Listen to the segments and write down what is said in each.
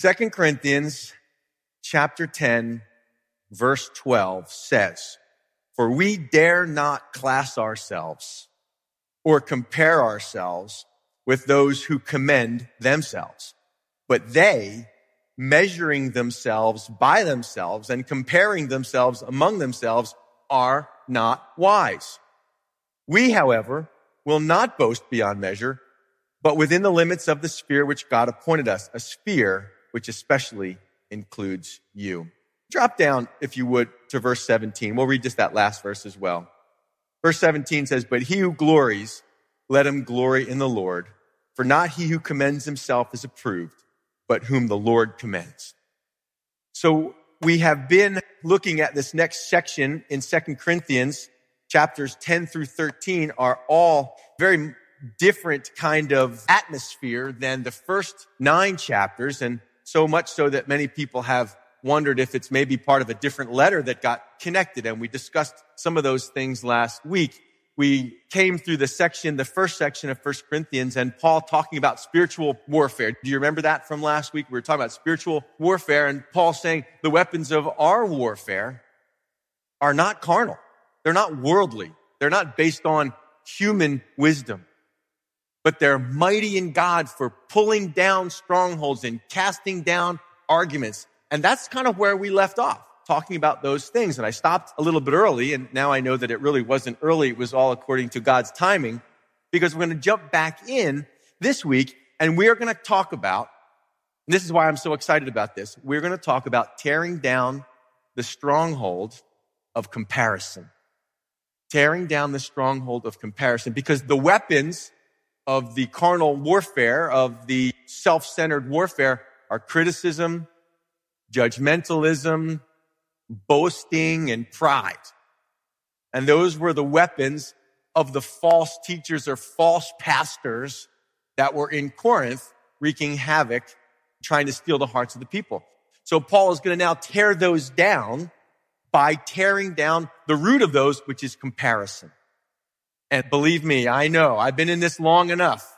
2 Corinthians chapter 10, verse 12 says, For we dare not class ourselves or compare ourselves with those who commend themselves, but they, measuring themselves by themselves and comparing themselves among themselves, are not wise. We, however, will not boast beyond measure, but within the limits of the sphere which God appointed us, a sphere which especially includes you. Drop down, if you would, to verse 17. We'll read just that last verse as well. Verse 17 says, But he who glories, let him glory in the Lord. For not he who commends himself is approved, but whom the Lord commends. So we have been looking at this next section in Second Corinthians. Chapters 10 through 13 are all very different kind of atmosphere than the first nine chapters. And so much so that many people have wondered if it's maybe part of a different letter that got connected. And we discussed some of those things last week. We came through the section, the first section of First Corinthians and Paul talking about spiritual warfare. Do you remember that from last week? We were talking about spiritual warfare and Paul saying the weapons of our warfare are not carnal. They're not worldly. They're not based on human wisdom but they're mighty in God for pulling down strongholds and casting down arguments. And that's kind of where we left off, talking about those things. And I stopped a little bit early, and now I know that it really wasn't early. It was all according to God's timing, because we're going to jump back in this week, and we are going to talk about, this is why I'm so excited about this, we're going to talk about tearing down the stronghold of comparison. Tearing down the stronghold of comparison, because the weapons of the carnal warfare, of the self-centered warfare are criticism, judgmentalism, boasting, and pride. And those were the weapons of the false teachers or false pastors that were in Corinth wreaking havoc, trying to steal the hearts of the people. So Paul is going to now tear those down by tearing down the root of those, which is comparison. And believe me, I know I've been in this long enough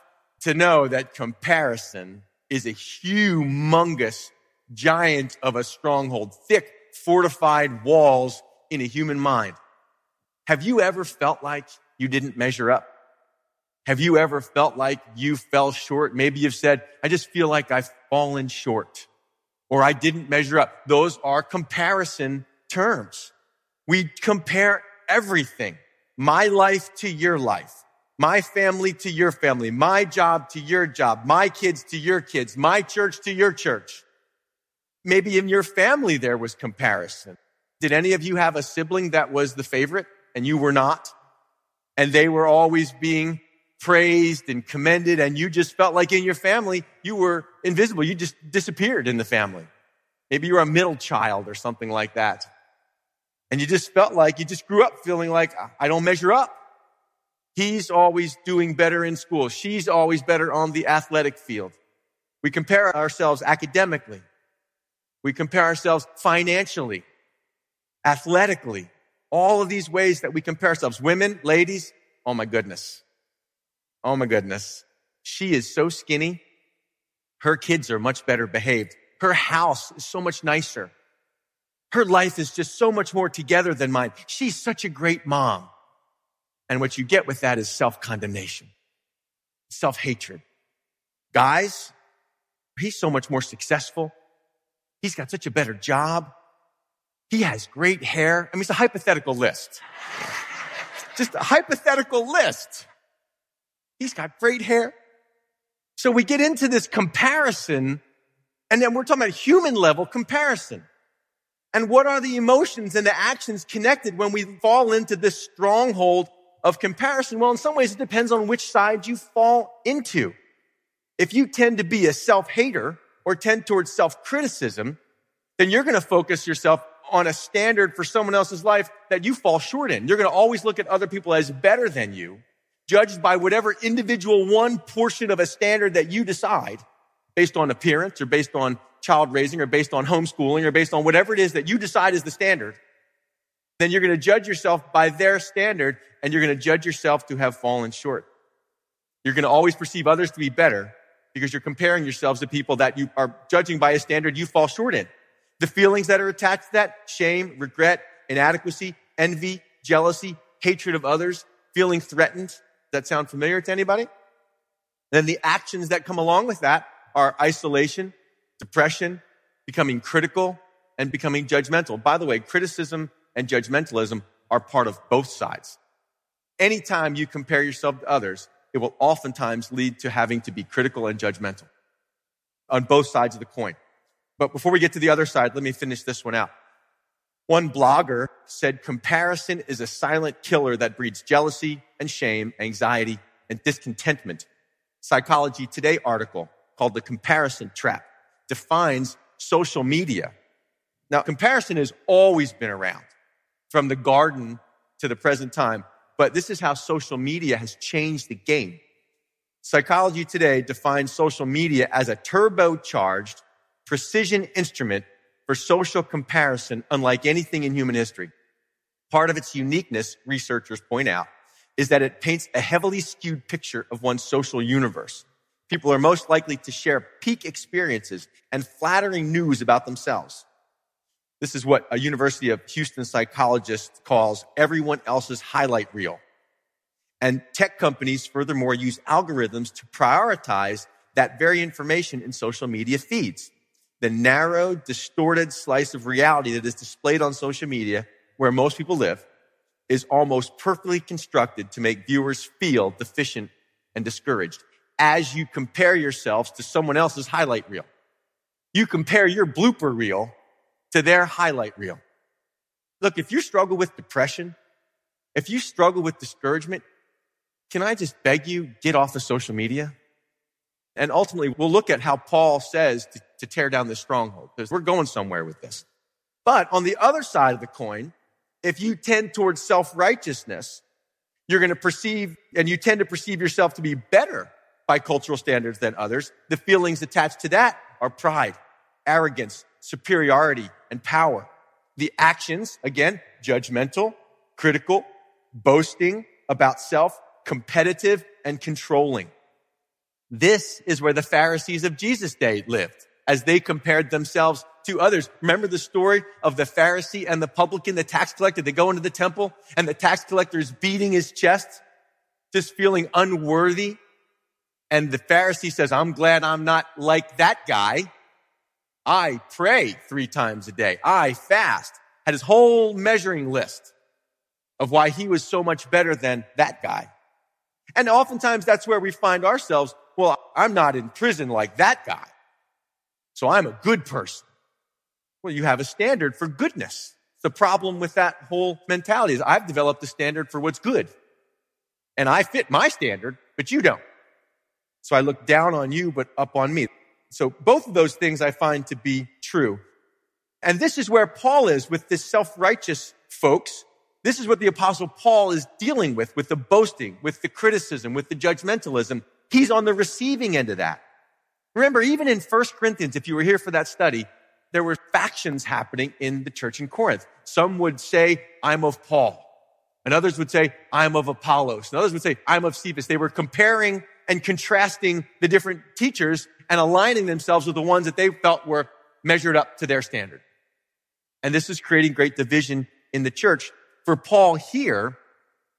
to know that comparison is a humongous giant of a stronghold, thick, fortified walls in a human mind. Have you ever felt like you didn't measure up? Have you ever felt like you fell short? Maybe you've said, I just feel like I've fallen short or I didn't measure up. Those are comparison terms. We compare everything my life to your life, my family to your family, my job to your job, my kids to your kids, my church to your church. Maybe in your family there was comparison. Did any of you have a sibling that was the favorite and you were not? And they were always being praised and commended and you just felt like in your family you were invisible. You just disappeared in the family. Maybe you were a middle child or something like that. And you just felt like you just grew up feeling like I don't measure up. He's always doing better in school. She's always better on the athletic field. We compare ourselves academically. We compare ourselves financially, athletically, all of these ways that we compare ourselves. Women, ladies, oh my goodness. Oh my goodness. She is so skinny. Her kids are much better behaved. Her house is so much nicer. Her life is just so much more together than mine. She's such a great mom. And what you get with that is self-condemnation, self-hatred. Guys, he's so much more successful. He's got such a better job. He has great hair. I mean, it's a hypothetical list. Just a hypothetical list. He's got great hair. So we get into this comparison and then we're talking about human level comparison. And what are the emotions and the actions connected when we fall into this stronghold of comparison? Well, in some ways, it depends on which side you fall into. If you tend to be a self-hater or tend towards self-criticism, then you're going to focus yourself on a standard for someone else's life that you fall short in. You're going to always look at other people as better than you, judged by whatever individual one portion of a standard that you decide based on appearance or based on child raising or based on homeschooling or based on whatever it is that you decide is the standard, then you're going to judge yourself by their standard and you're going to judge yourself to have fallen short. You're going to always perceive others to be better because you're comparing yourselves to people that you are judging by a standard you fall short in. The feelings that are attached to that, shame, regret, inadequacy, envy, jealousy, hatred of others, feeling threatened. Does that sound familiar to anybody? Then the actions that come along with that are isolation, depression, becoming critical, and becoming judgmental. By the way, criticism and judgmentalism are part of both sides. Anytime you compare yourself to others, it will oftentimes lead to having to be critical and judgmental on both sides of the coin. But before we get to the other side, let me finish this one out. One blogger said comparison is a silent killer that breeds jealousy and shame, anxiety and discontentment. Psychology Today article called the comparison trap defines social media. Now, comparison has always been around from the garden to the present time, but this is how social media has changed the game. Psychology Today defines social media as a turbocharged precision instrument for social comparison unlike anything in human history. Part of its uniqueness, researchers point out, is that it paints a heavily skewed picture of one's social universe. People are most likely to share peak experiences and flattering news about themselves. This is what a University of Houston psychologist calls everyone else's highlight reel. And tech companies furthermore use algorithms to prioritize that very information in social media feeds the narrow, distorted slice of reality that is displayed on social media, where most people live, is almost perfectly constructed to make viewers feel deficient and discouraged as you compare yourselves to someone else's highlight reel. You compare your blooper reel to their highlight reel. Look, if you struggle with depression, if you struggle with discouragement, can I just beg you, get off of social media? And ultimately, we'll look at how Paul says to, to tear down this stronghold, because we're going somewhere with this. But on the other side of the coin, if you tend towards self-righteousness, you're going to perceive, and you tend to perceive yourself to be better by cultural standards than others. The feelings attached to that are pride, arrogance, superiority, and power. The actions, again, judgmental, critical, boasting about self, competitive, and controlling. This is where the Pharisees of Jesus' day lived as they compared themselves to others. Remember the story of the Pharisee and the publican, the tax collector? They go into the temple and the tax collector is beating his chest, just feeling unworthy. And the Pharisee says, I'm glad I'm not like that guy. I pray three times a day. I fast. Had his whole measuring list of why he was so much better than that guy. And oftentimes that's where we find ourselves well, I'm not in prison like that guy. So I'm a good person. Well, you have a standard for goodness. The problem with that whole mentality is I've developed a standard for what's good. And I fit my standard, but you don't. So I look down on you, but up on me. So both of those things I find to be true. And this is where Paul is with this self-righteous folks. This is what the apostle Paul is dealing with, with the boasting, with the criticism, with the judgmentalism. He's on the receiving end of that. Remember, even in 1 Corinthians, if you were here for that study, there were factions happening in the church in Corinth. Some would say, I'm of Paul. And others would say, I'm of Apollos. And others would say, I'm of Cephas. They were comparing and contrasting the different teachers and aligning themselves with the ones that they felt were measured up to their standard. And this is creating great division in the church. For Paul here,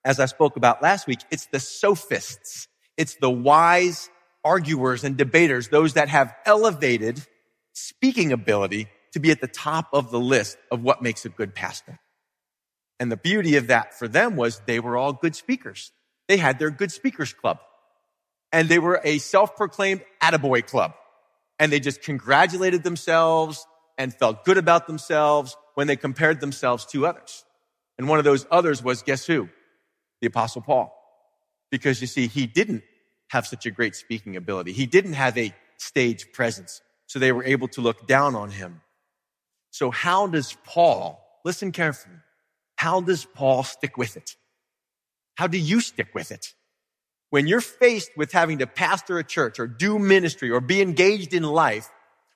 as I spoke about last week, it's the sophists it's the wise arguers and debaters, those that have elevated speaking ability to be at the top of the list of what makes a good pastor. And the beauty of that for them was they were all good speakers. They had their good speakers club and they were a self-proclaimed attaboy club and they just congratulated themselves and felt good about themselves when they compared themselves to others. And one of those others was guess who? The apostle Paul. Because you see, he didn't have such a great speaking ability. He didn't have a stage presence. So they were able to look down on him. So how does Paul, listen carefully, how does Paul stick with it? How do you stick with it? When you're faced with having to pastor a church or do ministry or be engaged in life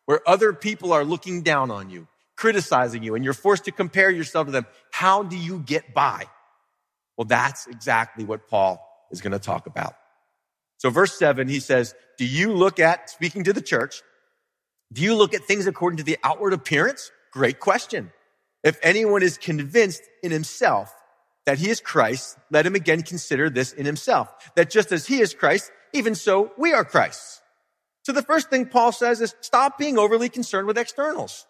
where other people are looking down on you, criticizing you, and you're forced to compare yourself to them, how do you get by? Well, that's exactly what Paul is going to talk about. So verse seven, he says, do you look at, speaking to the church, do you look at things according to the outward appearance? Great question. If anyone is convinced in himself that he is Christ, let him again consider this in himself, that just as he is Christ, even so we are Christ. So the first thing Paul says is stop being overly concerned with externals.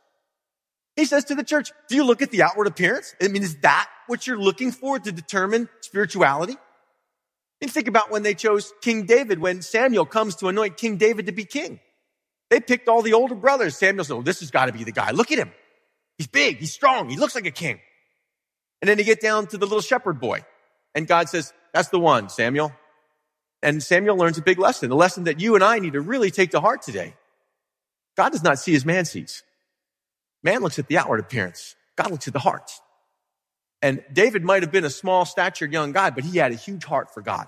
He says to the church, do you look at the outward appearance? I mean, is that what you're looking for to determine spirituality? And think about when they chose King David, when Samuel comes to anoint King David to be king. They picked all the older brothers. Samuel said, oh, this has got to be the guy. Look at him. He's big. He's strong. He looks like a king. And then you get down to the little shepherd boy. And God says, that's the one, Samuel. And Samuel learns a big lesson, a lesson that you and I need to really take to heart today. God does not see as man sees. Man looks at the outward appearance. God looks at the heart. And David might have been a small statured young guy, but he had a huge heart for God.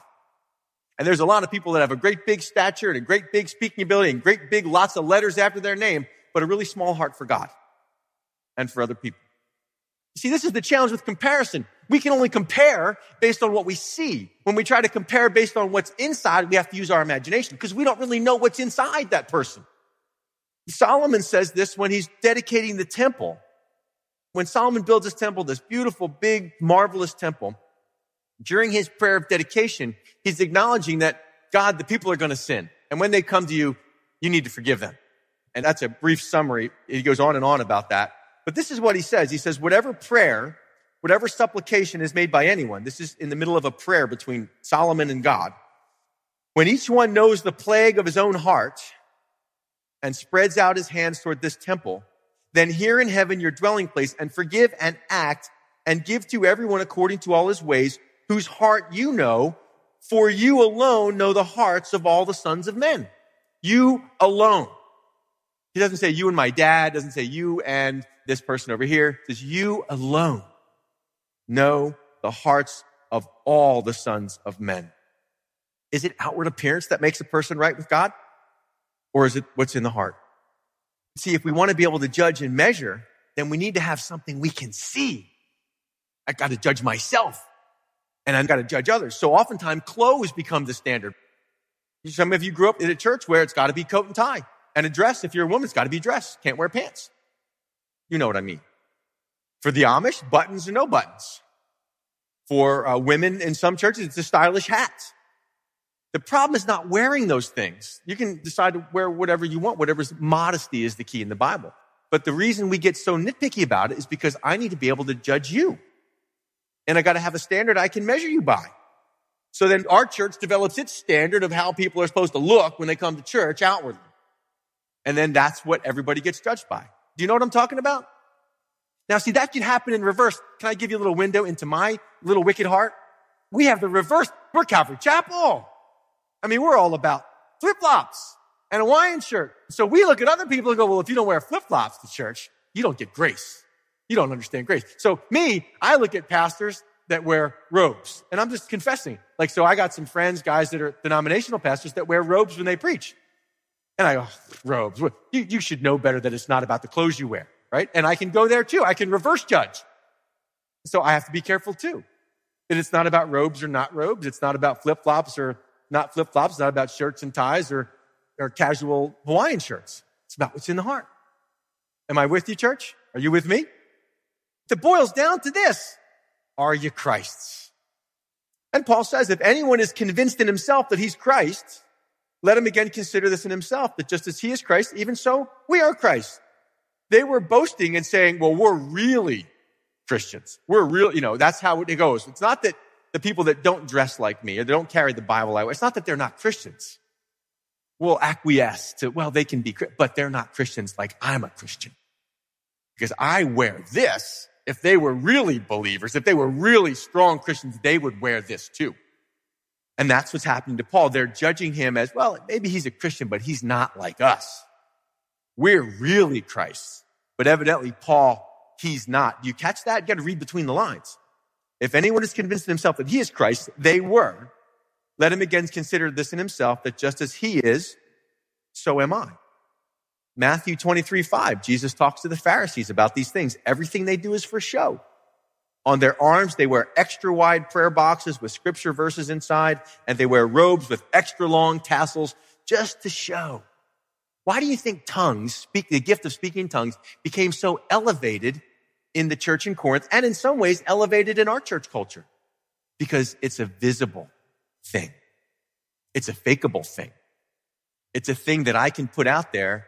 And there's a lot of people that have a great big stature and a great big speaking ability and great big lots of letters after their name, but a really small heart for God and for other people. See, this is the challenge with comparison. We can only compare based on what we see. When we try to compare based on what's inside, we have to use our imagination because we don't really know what's inside that person. Solomon says this when he's dedicating the temple. When Solomon builds his temple, this beautiful, big, marvelous temple, during his prayer of dedication, he's acknowledging that God, the people are going to sin. And when they come to you, you need to forgive them. And that's a brief summary. He goes on and on about that. But this is what he says. He says, whatever prayer, whatever supplication is made by anyone, this is in the middle of a prayer between Solomon and God. When each one knows the plague of his own heart and spreads out his hands toward this temple, then hear in heaven your dwelling place and forgive and act and give to everyone according to all his ways, whose heart you know, for you alone know the hearts of all the sons of men. You alone. He doesn't say you and my dad, doesn't say you and this person over here. Says you alone know the hearts of all the sons of men. Is it outward appearance that makes a person right with God? Or is it what's in the heart? See, if we want to be able to judge and measure, then we need to have something we can see. I got to judge myself and I've got to judge others. So oftentimes clothes become the standard. Some of you grew up in a church where it's got to be coat and tie and a dress. If you're a woman, it's got to be dress. Can't wear pants. You know what I mean. For the Amish, buttons or no buttons. For uh, women in some churches, it's a stylish hat. The problem is not wearing those things. You can decide to wear whatever you want. Whatever's modesty is the key in the Bible. But the reason we get so nitpicky about it is because I need to be able to judge you. And I got to have a standard I can measure you by. So then our church develops its standard of how people are supposed to look when they come to church outwardly. And then that's what everybody gets judged by. Do you know what I'm talking about? Now, see, that can happen in reverse. Can I give you a little window into my little wicked heart? We have the reverse. We're Calvary Chapel. I mean, we're all about flip flops and a Hawaiian shirt. So we look at other people and go, well, if you don't wear flip flops to church, you don't get grace. You don't understand grace. So me, I look at pastors that wear robes and I'm just confessing. Like, so I got some friends, guys that are denominational pastors that wear robes when they preach. And I go, robes. You, you should know better that it's not about the clothes you wear, right? And I can go there too. I can reverse judge. So I have to be careful too. That it's not about robes or not robes. It's not about flip flops or not flip flops. It's not about shirts and ties or, or casual Hawaiian shirts. It's about what's in the heart. Am I with you, church? Are you with me? It boils down to this. Are you Christ's? And Paul says, if anyone is convinced in himself that he's Christ, let him again consider this in himself, that just as he is Christ, even so we are Christ. They were boasting and saying, well, we're really Christians. We're real, you know, that's how it goes. It's not that the people that don't dress like me or they don't carry the Bible it's not that they're not Christians. We'll acquiesce to, well, they can be, but they're not Christians like I'm a Christian. Because I wear this. If they were really believers, if they were really strong Christians, they would wear this too. And that's what's happening to Paul. They're judging him as, well, maybe he's a Christian, but he's not like us. We're really Christ. But evidently, Paul, he's not. Do you catch that? You got to read between the lines. If anyone is convinced in himself that he is Christ, they were. Let him again consider this in himself that just as he is, so am I. Matthew 23, 5, Jesus talks to the Pharisees about these things. Everything they do is for show. On their arms, they wear extra wide prayer boxes with scripture verses inside, and they wear robes with extra long tassels just to show. Why do you think tongues, speak, the gift of speaking tongues became so elevated in the church in Corinth and in some ways elevated in our church culture? Because it's a visible thing. It's a fakeable thing. It's a thing that I can put out there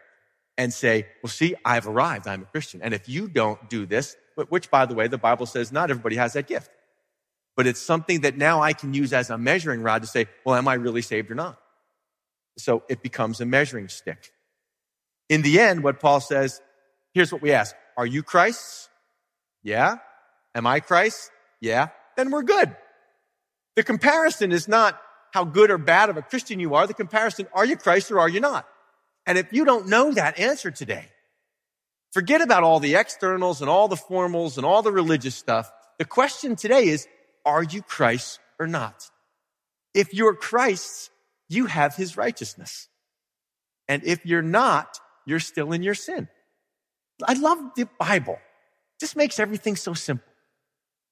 and say, well, see, I've arrived. I'm a Christian. And if you don't do this, which by the way, the Bible says not everybody has that gift, but it's something that now I can use as a measuring rod to say, well, am I really saved or not? So it becomes a measuring stick. In the end, what Paul says, here's what we ask. Are you Christ's? Yeah. Am I Christ? Yeah. Then we're good. The comparison is not how good or bad of a Christian you are. The comparison, are you Christ or are you not? And if you don't know that answer today, forget about all the externals and all the formals and all the religious stuff. The question today is, are you Christ or not? If you're Christ's, you have his righteousness. And if you're not, you're still in your sin. I love the Bible. This makes everything so simple,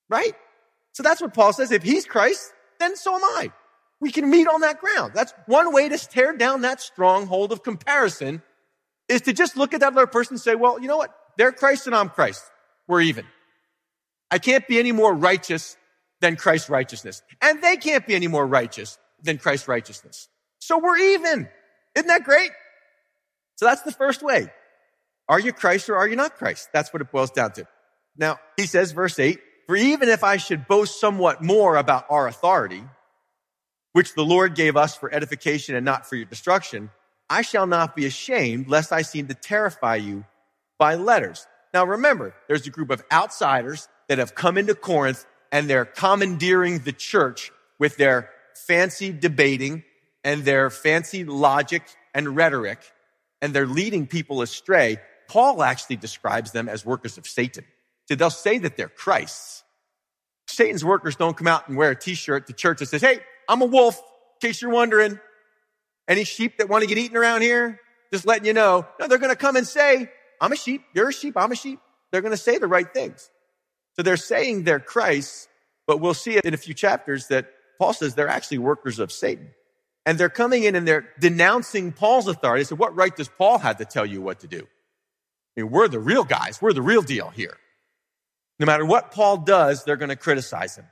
right? So that's what Paul says. If he's Christ, then so am I. We can meet on that ground. That's one way to tear down that stronghold of comparison is to just look at that other person and say, well, you know what? They're Christ and I'm Christ. We're even. I can't be any more righteous than Christ's righteousness. And they can't be any more righteous than Christ's righteousness. So we're even. Isn't that great? So that's the first way. Are you Christ or are you not Christ? That's what it boils down to. Now, he says, verse 8, for even if I should boast somewhat more about our authority, which the Lord gave us for edification and not for your destruction, I shall not be ashamed lest I seem to terrify you by letters. Now remember, there's a group of outsiders that have come into Corinth and they're commandeering the church with their fancy debating and their fancy logic and rhetoric, and they're leading people astray. Paul actually describes them as workers of Satan. So they'll say that they're Christ's. Satan's workers don't come out and wear a t-shirt to church that says, Hey, I'm a wolf, in case you're wondering. Any sheep that want to get eaten around here? Just letting you know. No, they're going to come and say, I'm a sheep. You're a sheep. I'm a sheep. They're going to say the right things. So they're saying they're Christ, but we'll see it in a few chapters that Paul says they're actually workers of Satan. And they're coming in and they're denouncing Paul's authority. So what right does Paul have to tell you what to do? I mean, we're the real guys. We're the real deal here. No matter what Paul does, they're going to criticize him.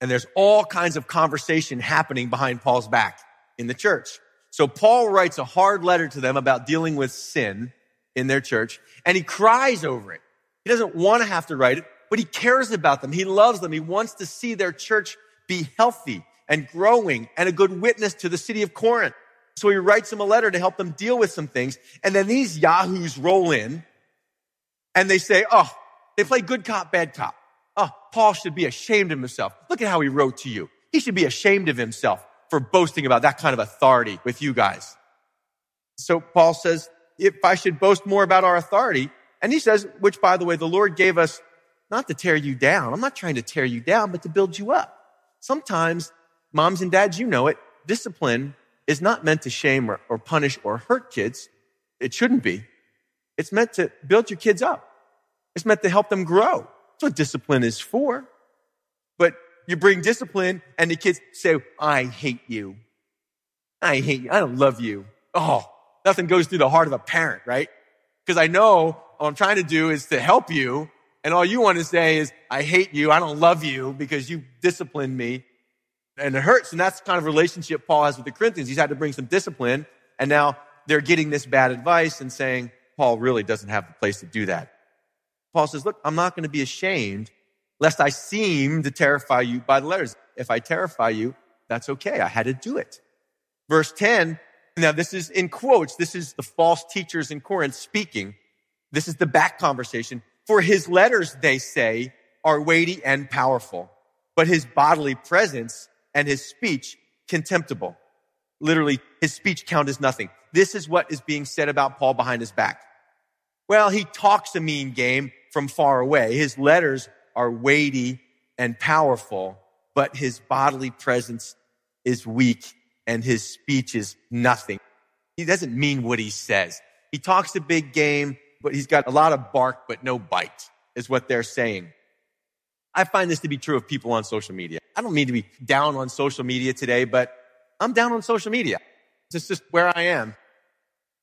And there's all kinds of conversation happening behind Paul's back in the church. So Paul writes a hard letter to them about dealing with sin in their church and he cries over it. He doesn't want to have to write it, but he cares about them. He loves them. He wants to see their church be healthy and growing and a good witness to the city of Corinth. So he writes them a letter to help them deal with some things. And then these yahoos roll in and they say, Oh, they play good cop, bad cop. Oh, Paul should be ashamed of himself. Look at how he wrote to you. He should be ashamed of himself for boasting about that kind of authority with you guys. So Paul says, if I should boast more about our authority, and he says, which by the way, the Lord gave us not to tear you down. I'm not trying to tear you down, but to build you up. Sometimes moms and dads, you know it, discipline is not meant to shame or, or punish or hurt kids. It shouldn't be. It's meant to build your kids up. It's meant to help them grow. That's what discipline is for. But you bring discipline and the kids say, I hate you. I hate you. I don't love you. Oh, nothing goes through the heart of a parent, right? Because I know what I'm trying to do is to help you. And all you want to say is, I hate you. I don't love you because you disciplined me. And it hurts. And that's the kind of relationship Paul has with the Corinthians. He's had to bring some discipline. And now they're getting this bad advice and saying, Paul really doesn't have the place to do that. Paul says, look, I'm not going to be ashamed lest I seem to terrify you by the letters. If I terrify you, that's okay. I had to do it. Verse 10. Now this is in quotes. This is the false teachers in Corinth speaking. This is the back conversation. For his letters, they say, are weighty and powerful, but his bodily presence and his speech contemptible. Literally, his speech count as nothing. This is what is being said about Paul behind his back. Well, he talks a mean game from far away. His letters are weighty and powerful, but his bodily presence is weak and his speech is nothing. He doesn't mean what he says. He talks a big game, but he's got a lot of bark, but no bite is what they're saying. I find this to be true of people on social media. I don't mean to be down on social media today, but I'm down on social media. It's just where I am.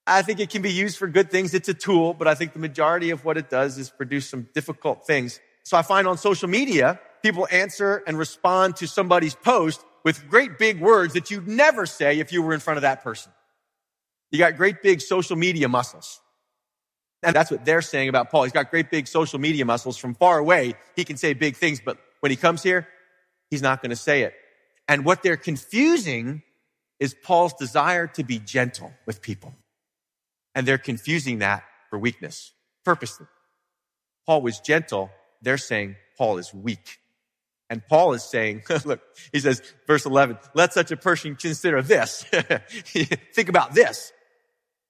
I think it can be used for good things. It's a tool, but I think the majority of what it does is produce some difficult things. So I find on social media, people answer and respond to somebody's post with great big words that you'd never say if you were in front of that person. You got great big social media muscles. And that's what they're saying about Paul. He's got great big social media muscles from far away. He can say big things, but when he comes here, he's not going to say it. And what they're confusing is Paul's desire to be gentle with people. And they're confusing that for weakness, purposely. Paul was gentle. They're saying Paul is weak. And Paul is saying, look, he says, verse 11, let such a person consider this. Think about this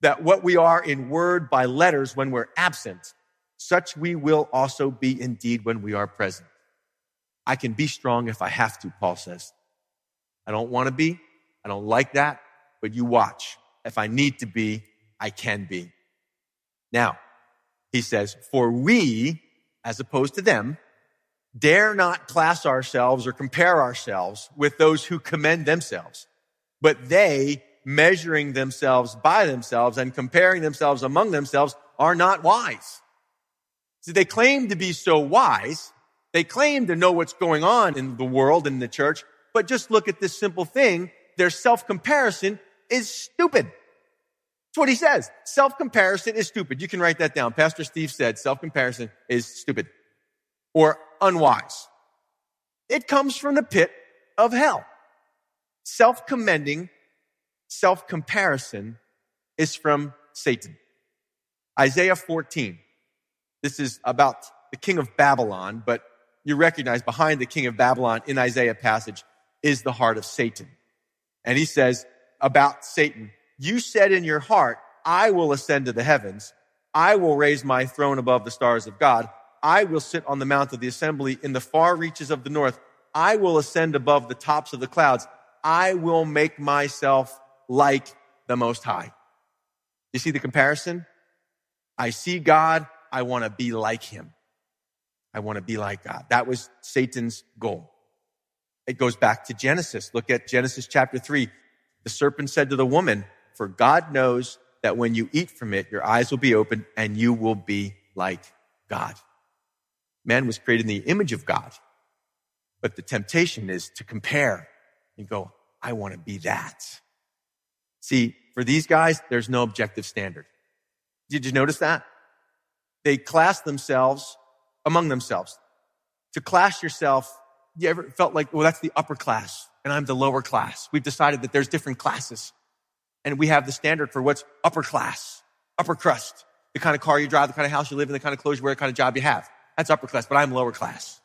that what we are in word by letters when we're absent, such we will also be indeed when we are present. I can be strong if I have to, Paul says. I don't want to be. I don't like that, but you watch. If I need to be, I can be. Now, he says, for we, as opposed to them, dare not class ourselves or compare ourselves with those who commend themselves, but they measuring themselves by themselves and comparing themselves among themselves are not wise. See, they claim to be so wise. They claim to know what's going on in the world and the church, but just look at this simple thing. Their self-comparison is stupid. That's what he says. Self-comparison is stupid. You can write that down. Pastor Steve said self-comparison is stupid or unwise. It comes from the pit of hell. Self-commending self comparison is from Satan. Isaiah 14. This is about the king of Babylon, but you recognize behind the king of Babylon in Isaiah passage is the heart of Satan. And he says about Satan, you said in your heart, I will ascend to the heavens. I will raise my throne above the stars of God. I will sit on the mount of the assembly in the far reaches of the north. I will ascend above the tops of the clouds. I will make myself like the Most High. You see the comparison? I see God. I want to be like him. I want to be like God. That was Satan's goal. It goes back to Genesis. Look at Genesis chapter three. The serpent said to the woman, for God knows that when you eat from it, your eyes will be opened and you will be like God. Man was created in the image of God. But the temptation is to compare and go, I want to be that. See, for these guys, there's no objective standard. Did you notice that? They class themselves among themselves. To class yourself, you ever felt like, well, that's the upper class and I'm the lower class. We've decided that there's different classes and we have the standard for what's upper class, upper crust, the kind of car you drive, the kind of house you live in, the kind of clothes you wear, the kind of job you have. That's upper class, but I'm lower class.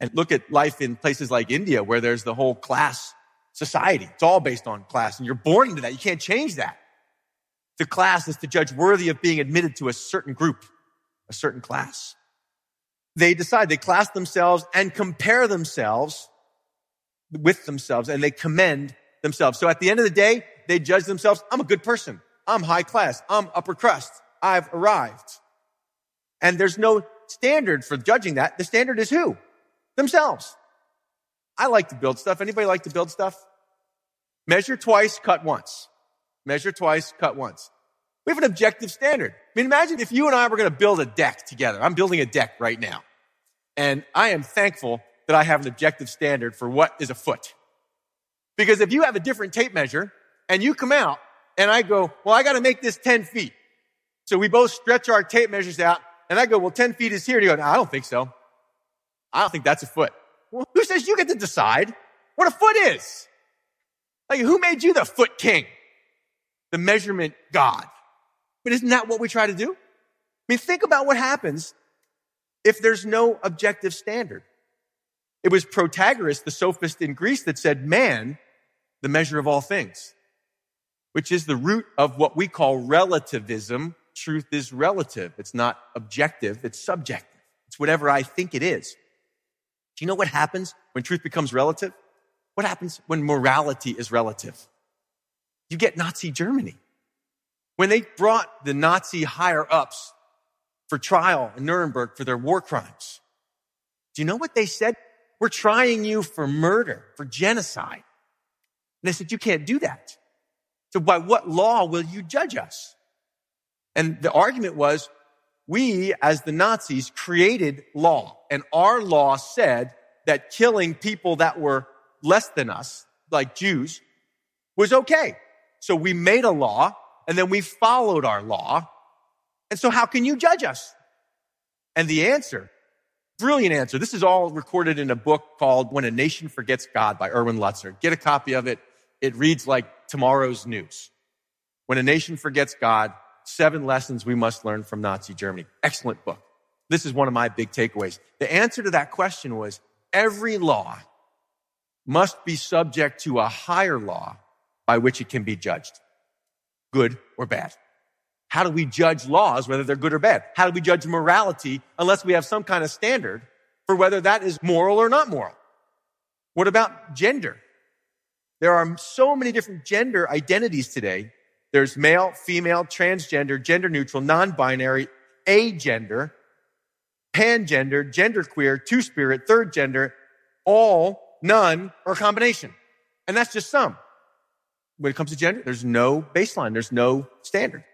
And look at life in places like India where there's the whole class society. It's all based on class and you're born into that. You can't change that. The class is to judge worthy of being admitted to a certain group, a certain class. They decide, they class themselves and compare themselves with themselves and they commend themselves. So at the end of the day, they judge themselves. I'm a good person. I'm high class. I'm upper crust. I've arrived. And there's no standard for judging that. The standard is who? Themselves. I like to build stuff. Anybody like to build stuff? Measure twice, cut once. Measure twice, cut once. We have an objective standard. I mean, imagine if you and I were going to build a deck together. I'm building a deck right now. And I am thankful that I have an objective standard for what is a foot. Because if you have a different tape measure and you come out and I go, well, I got to make this 10 feet. So we both stretch our tape measures out and I go, well, 10 feet is here. And you go, no, I don't think so. I don't think that's a foot. Well, who says you get to decide what a foot is? Like, who made you the foot king? The measurement God. But isn't that what we try to do? I mean, think about what happens if there's no objective standard. It was Protagoras, the sophist in Greece, that said, man, the measure of all things, which is the root of what we call relativism. Truth is relative. It's not objective. It's subjective. It's whatever I think it is. Do you know what happens when truth becomes relative? What happens when morality is relative? You get Nazi Germany. When they brought the Nazi higher ups for trial in Nuremberg for their war crimes, Do you know what they said? We're trying you for murder, for genocide. And they said, you can't do that. So by what law will you judge us? And the argument was, we as the Nazis created law and our law said that killing people that were less than us, like Jews, was okay. So we made a law and then we followed our law. And so how can you judge us? And the answer, brilliant answer. This is all recorded in a book called When a Nation Forgets God by Erwin Lutzer. Get a copy of it. It reads like tomorrow's news. When a nation forgets God, seven lessons we must learn from Nazi Germany. Excellent book. This is one of my big takeaways. The answer to that question was every law must be subject to a higher law by which it can be judged, good or bad. How do we judge laws, whether they're good or bad? How do we judge morality unless we have some kind of standard for whether that is moral or not moral? What about gender? There are so many different gender identities today. There's male, female, transgender, gender neutral, non-binary, agender, pangender, genderqueer, two-spirit, third gender, all, none, or combination. And that's just some. When it comes to gender, there's no baseline. There's no standard.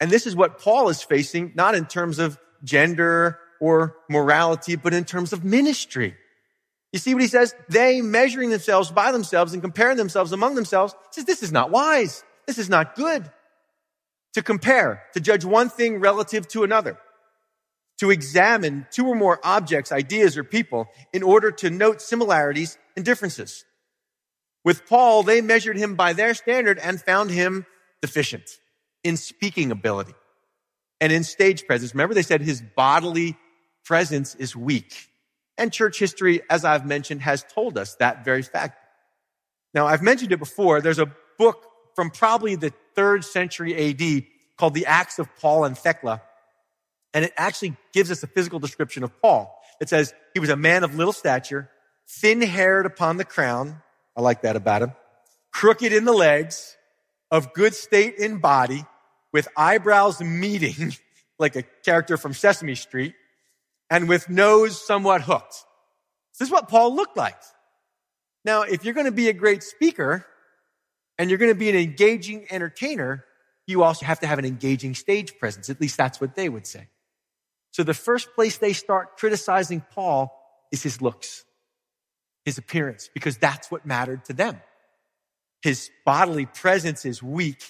And this is what Paul is facing, not in terms of gender or morality, but in terms of ministry. You see what he says? They measuring themselves by themselves and comparing themselves among themselves says this is not wise. This is not good. To compare, to judge one thing relative to another, to examine two or more objects, ideas, or people in order to note similarities and differences. With Paul, they measured him by their standard and found him deficient in speaking ability and in stage presence. Remember they said his bodily presence is weak. And church history, as I've mentioned, has told us that very fact. Now, I've mentioned it before. There's a book from probably the third century AD called The Acts of Paul and Thecla. And it actually gives us a physical description of Paul. It says he was a man of little stature, thin haired upon the crown. I like that about him. Crooked in the legs, of good state in body, with eyebrows meeting like a character from Sesame Street, and with nose somewhat hooked. This is what Paul looked like. Now, if you're going to be a great speaker and you're going to be an engaging entertainer, you also have to have an engaging stage presence. At least that's what they would say. So the first place they start criticizing Paul is his looks, his appearance, because that's what mattered to them. His bodily presence is weak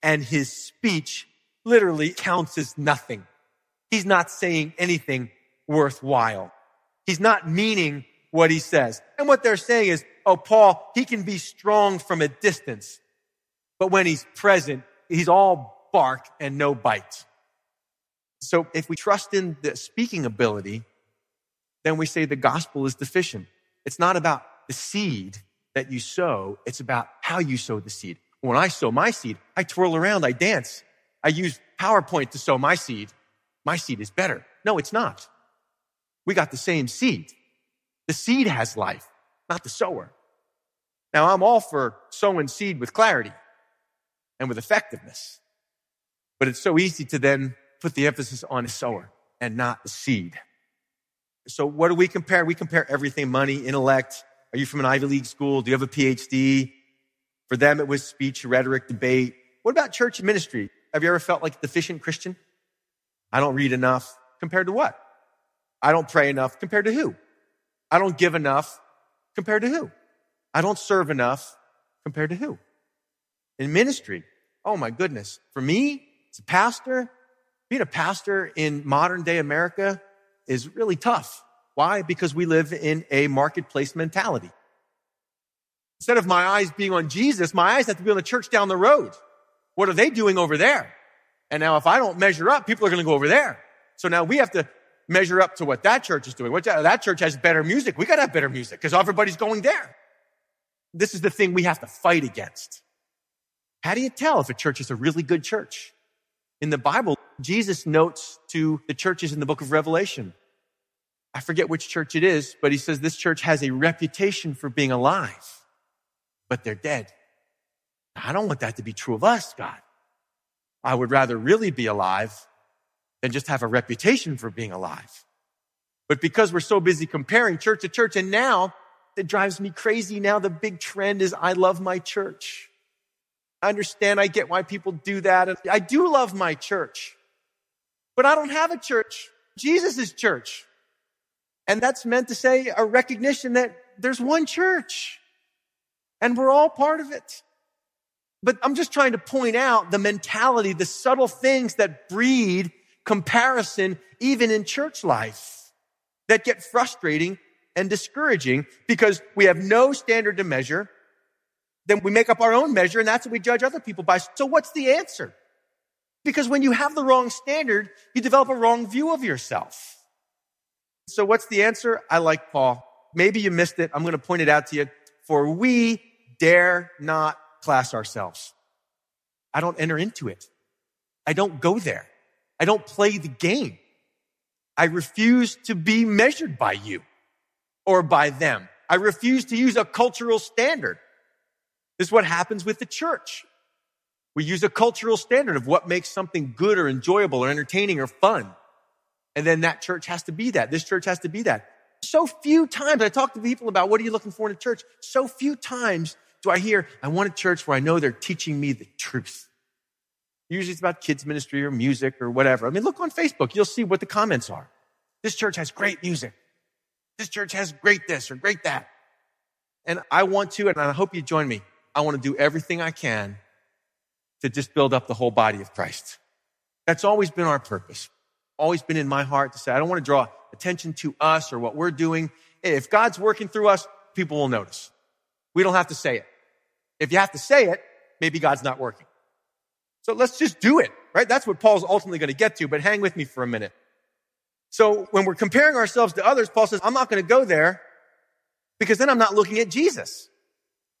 and his speech literally counts as nothing. He's not saying anything worthwhile. He's not meaning what he says. And what they're saying is, oh, Paul, he can be strong from a distance, but when he's present, he's all bark and no bite. So if we trust in the speaking ability, then we say the gospel is deficient. It's not about the seed that you sow. It's about how you sow the seed. When I sow my seed, I twirl around, I dance. I use PowerPoint to sow my seed. My seed is better. No, it's not. We got the same seed. The seed has life, not the sower. Now I'm all for sowing seed with clarity and with effectiveness, but it's so easy to then put the emphasis on the sower and not the seed. So what do we compare? We compare everything, money, intellect. Are you from an Ivy League school? Do you have a PhD? For them, it was speech, rhetoric, debate. What about church ministry? Have you ever felt like a deficient Christian? I don't read enough. Compared to what? I don't pray enough compared to who? I don't give enough compared to who? I don't serve enough compared to who? In ministry, oh my goodness. For me, as a pastor, being a pastor in modern day America is really tough. Why? Because we live in a marketplace mentality. Instead of my eyes being on Jesus, my eyes have to be on the church down the road. What are they doing over there? And now if I don't measure up, people are going to go over there. So now we have to measure up to what that church is doing. What that church has better music. We got to have better music because everybody's going there. This is the thing we have to fight against. How do you tell if a church is a really good church? In the Bible, Jesus notes to the churches in the book of Revelation. I forget which church it is, but he says this church has a reputation for being alive, but they're dead. I don't want that to be true of us, God. I would rather really be alive than just have a reputation for being alive. But because we're so busy comparing church to church, and now it drives me crazy now, the big trend is I love my church. I understand, I get why people do that. And I do love my church. But I don't have a church. Jesus is church. And that's meant to say a recognition that there's one church and we're all part of it. But I'm just trying to point out the mentality, the subtle things that breed comparison, even in church life, that get frustrating and discouraging because we have no standard to measure. Then we make up our own measure and that's what we judge other people by. So what's the answer? Because when you have the wrong standard, you develop a wrong view of yourself. So what's the answer? I like Paul. Maybe you missed it. I'm going to point it out to you. For we dare not class ourselves. I don't enter into it. I don't go there. I don't play the game. I refuse to be measured by you or by them. I refuse to use a cultural standard. This is what happens with the church. We use a cultural standard of what makes something good or enjoyable or entertaining or fun. And then that church has to be that. This church has to be that. So few times I talk to people about what are you looking for in a church? So few times do I hear, I want a church where I know they're teaching me the truth. Usually it's about kids ministry or music or whatever. I mean, look on Facebook. You'll see what the comments are. This church has great music. This church has great this or great that. And I want to, and I hope you join me. I want to do everything I can to just build up the whole body of Christ. That's always been our purpose. Always been in my heart to say, I don't want to draw attention to us or what we're doing. If God's working through us, people will notice. We don't have to say it. If you have to say it, maybe God's not working. So let's just do it, right? That's what Paul's ultimately going to get to, but hang with me for a minute. So when we're comparing ourselves to others, Paul says, I'm not going to go there because then I'm not looking at Jesus.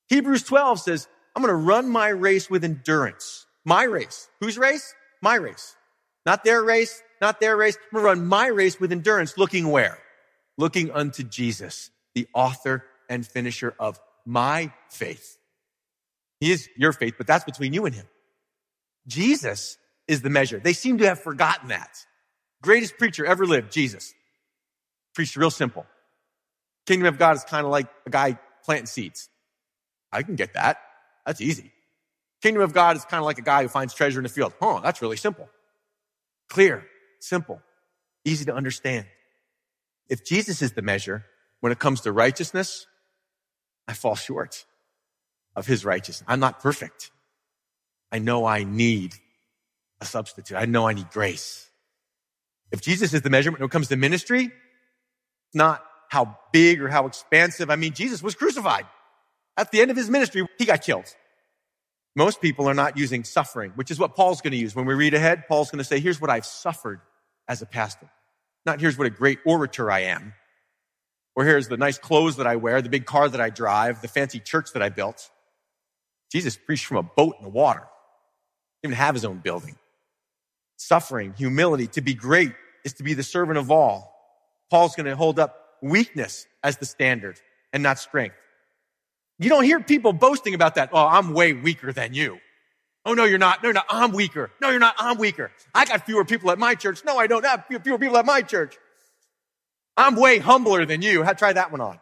Hebrews 12 says, I'm going to run my race with endurance. My race. Whose race? My race. Not their race, not their race. I'm going to run my race with endurance, looking where? Looking unto Jesus, the author and finisher of my faith. He is your faith, but that's between you and him. Jesus is the measure. They seem to have forgotten that. Greatest preacher ever lived, Jesus. Preached real simple. Kingdom of God is kind of like a guy planting seeds. I can get that. That's easy. Kingdom of God is kind of like a guy who finds treasure in the field. Oh, that's really simple. Clear, simple, easy to understand. If Jesus is the measure when it comes to righteousness, I fall short of his righteousness. I'm not perfect. I know I need a substitute. I know I need grace. If Jesus is the measurement when it comes to ministry, it's not how big or how expansive. I mean, Jesus was crucified. At the end of his ministry, he got killed. Most people are not using suffering, which is what Paul's going to use. When we read ahead, Paul's going to say, here's what I've suffered as a pastor. Not here's what a great orator I am. Or here's the nice clothes that I wear, the big car that I drive, the fancy church that I built. Jesus preached from a boat in the water. Even have his own building. Suffering, humility, to be great is to be the servant of all. Paul's going to hold up weakness as the standard and not strength. You don't hear people boasting about that. Oh, I'm way weaker than you. Oh, no, you're not. No, you're not. I'm weaker. No, you're not. I'm weaker. I got fewer people at my church. No, I don't have fewer people at my church. I'm way humbler than you. Try that one on.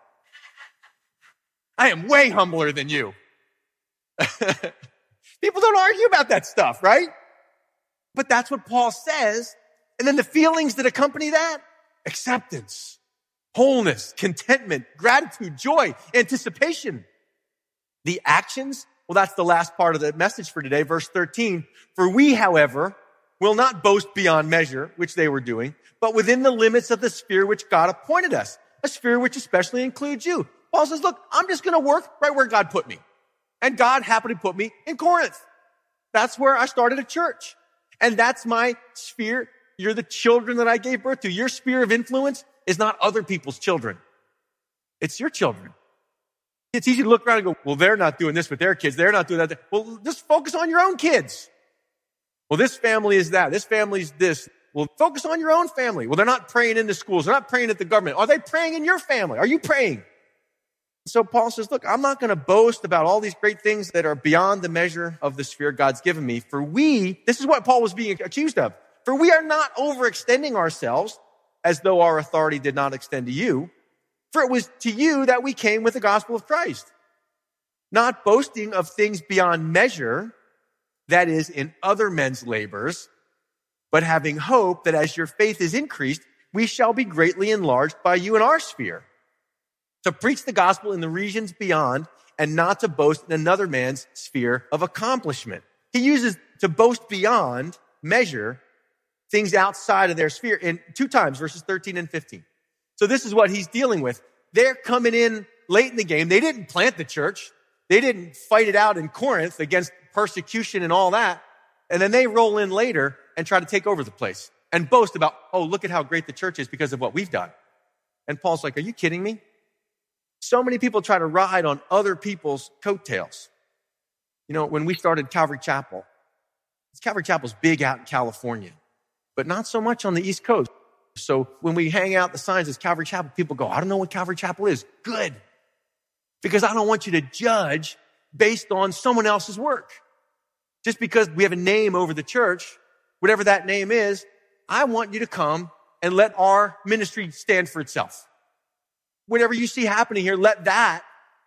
I am way humbler than you. people don't argue about that stuff, right? But that's what Paul says. And then the feelings that accompany that acceptance, wholeness, contentment, gratitude, joy, anticipation. The actions, well, that's the last part of the message for today, verse 13. For we, however, will not boast beyond measure, which they were doing, but within the limits of the sphere which God appointed us, a sphere which especially includes you. Paul says, look, I'm just going to work right where God put me. And God happened to put me in Corinth. That's where I started a church. And that's my sphere. You're the children that I gave birth to. Your sphere of influence is not other people's children. It's your children. It's easy to look around and go, well, they're not doing this with their kids. They're not doing that. Well, just focus on your own kids. Well, this family is that. This family's this. Well, focus on your own family. Well, they're not praying in the schools. They're not praying at the government. Are they praying in your family? Are you praying? So Paul says, look, I'm not going to boast about all these great things that are beyond the measure of the sphere God's given me. For we, this is what Paul was being accused of. For we are not overextending ourselves as though our authority did not extend to you. For it was to you that we came with the gospel of Christ, not boasting of things beyond measure, that is, in other men's labors, but having hope that as your faith is increased, we shall be greatly enlarged by you in our sphere. To preach the gospel in the regions beyond and not to boast in another man's sphere of accomplishment. He uses to boast beyond measure things outside of their sphere in two times, verses 13 and 15. So this is what he's dealing with. They're coming in late in the game. They didn't plant the church. They didn't fight it out in Corinth against persecution and all that. And then they roll in later and try to take over the place and boast about, oh, look at how great the church is because of what we've done. And Paul's like, are you kidding me? So many people try to ride on other people's coattails. You know, when we started Calvary Chapel, Calvary Chapel's big out in California, but not so much on the East Coast. So when we hang out the signs as Calvary Chapel, people go, I don't know what Calvary Chapel is. Good. Because I don't want you to judge based on someone else's work. Just because we have a name over the church, whatever that name is, I want you to come and let our ministry stand for itself whatever you see happening here, let that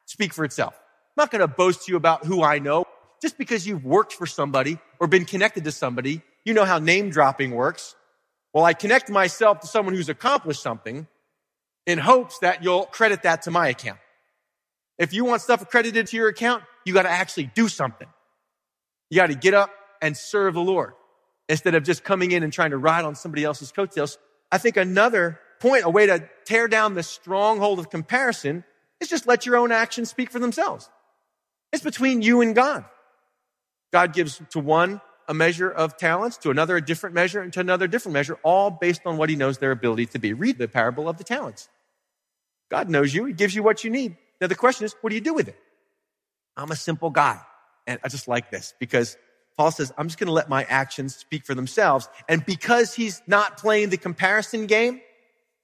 speak for itself. I'm not going to boast to you about who I know. Just because you've worked for somebody or been connected to somebody, you know how name dropping works. Well, I connect myself to someone who's accomplished something in hopes that you'll credit that to my account. If you want stuff accredited to your account, you got to actually do something. You got to get up and serve the Lord instead of just coming in and trying to ride on somebody else's coattails. I think another point, a way to tear down the stronghold of comparison is just let your own actions speak for themselves. It's between you and God. God gives to one a measure of talents, to another a different measure, and to another a different measure, all based on what he knows their ability to be. Read the parable of the talents. God knows you. He gives you what you need. Now the question is, what do you do with it? I'm a simple guy. And I just like this because Paul says, I'm just going to let my actions speak for themselves. And because he's not playing the comparison game,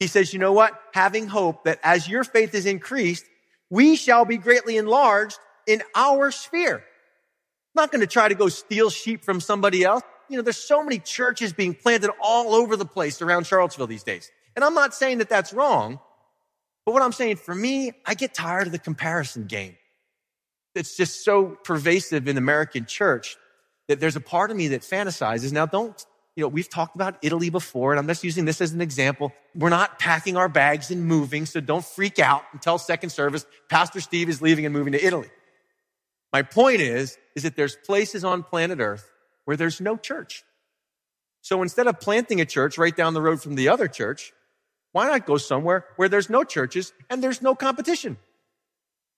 he says, you know what? Having hope that as your faith is increased, we shall be greatly enlarged in our sphere. I'm not going to try to go steal sheep from somebody else. You know, there's so many churches being planted all over the place around Charlottesville these days. And I'm not saying that that's wrong. But what I'm saying for me, I get tired of the comparison game. It's just so pervasive in American church that there's a part of me that fantasizes. Now don't you know, we've talked about Italy before, and I'm just using this as an example. We're not packing our bags and moving, so don't freak out until second service. Pastor Steve is leaving and moving to Italy. My point is, is that there's places on planet Earth where there's no church. So instead of planting a church right down the road from the other church, why not go somewhere where there's no churches and there's no competition?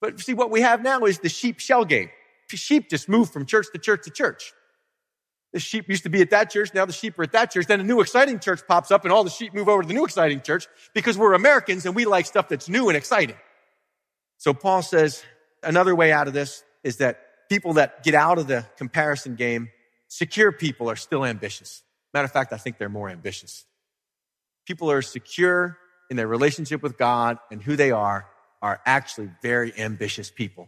But see, what we have now is the sheep shell game. Sheep just move from church to church to church. The sheep used to be at that church. Now the sheep are at that church. Then a new exciting church pops up and all the sheep move over to the new exciting church because we're Americans and we like stuff that's new and exciting. So Paul says another way out of this is that people that get out of the comparison game, secure people are still ambitious. Matter of fact, I think they're more ambitious. People are secure in their relationship with God and who they are are actually very ambitious people.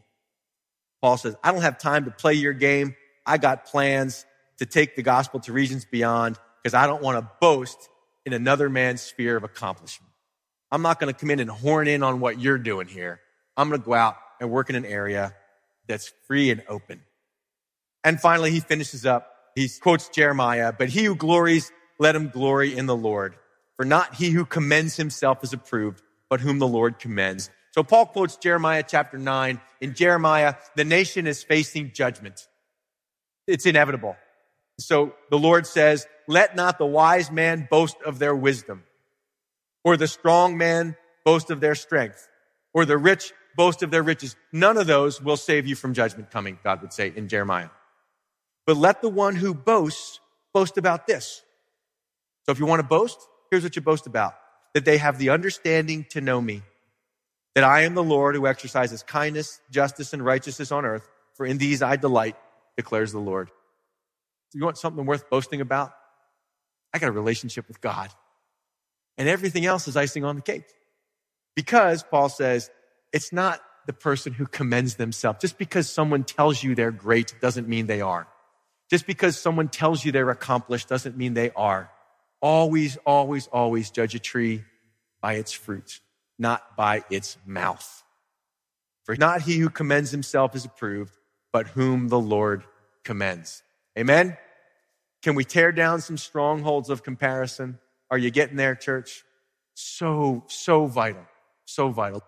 Paul says, I don't have time to play your game. I got plans to take the gospel to regions beyond because I don't want to boast in another man's sphere of accomplishment. I'm not going to come in and horn in on what you're doing here. I'm going to go out and work in an area that's free and open. And finally, he finishes up. He quotes Jeremiah, but he who glories, let him glory in the Lord. For not he who commends himself is approved, but whom the Lord commends. So Paul quotes Jeremiah chapter nine. In Jeremiah, the nation is facing judgment. It's inevitable. So the Lord says, let not the wise man boast of their wisdom, or the strong man boast of their strength, or the rich boast of their riches. None of those will save you from judgment coming, God would say in Jeremiah. But let the one who boasts boast about this. So if you want to boast, here's what you boast about. That they have the understanding to know me. That I am the Lord who exercises kindness, justice, and righteousness on earth. For in these I delight, declares the Lord. You want something worth boasting about? I got a relationship with God. And everything else is icing on the cake. Because Paul says, it's not the person who commends themselves. Just because someone tells you they're great doesn't mean they are. Just because someone tells you they're accomplished doesn't mean they are. always, always, always judge a tree by its fruit, not by its mouth. For not he who commends himself is approved, but whom the Lord commends. Amen? Can we tear down some strongholds of comparison? Are you getting there, church? So, so vital. So vital.